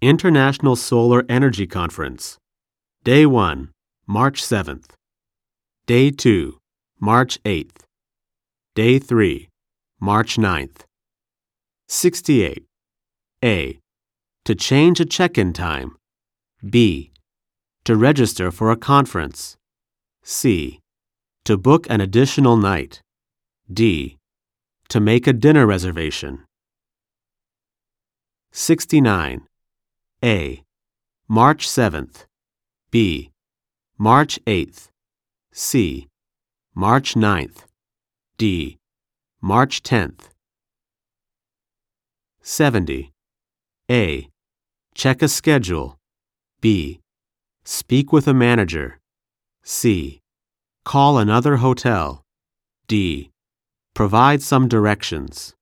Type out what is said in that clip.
International Solar Energy Conference. Day 1, March 7th. Day 2, March 8th. Day 3, March 9th. 68. A. To change a check in time. B. To register for a conference. C. To book an additional night. D. To make a dinner reservation. 69. A. March 7th. B. March 8th. C. March 9th. D. March 10th. 70. A. Check a schedule. B. Speak with a manager. C. Call another hotel. D. Provide some directions.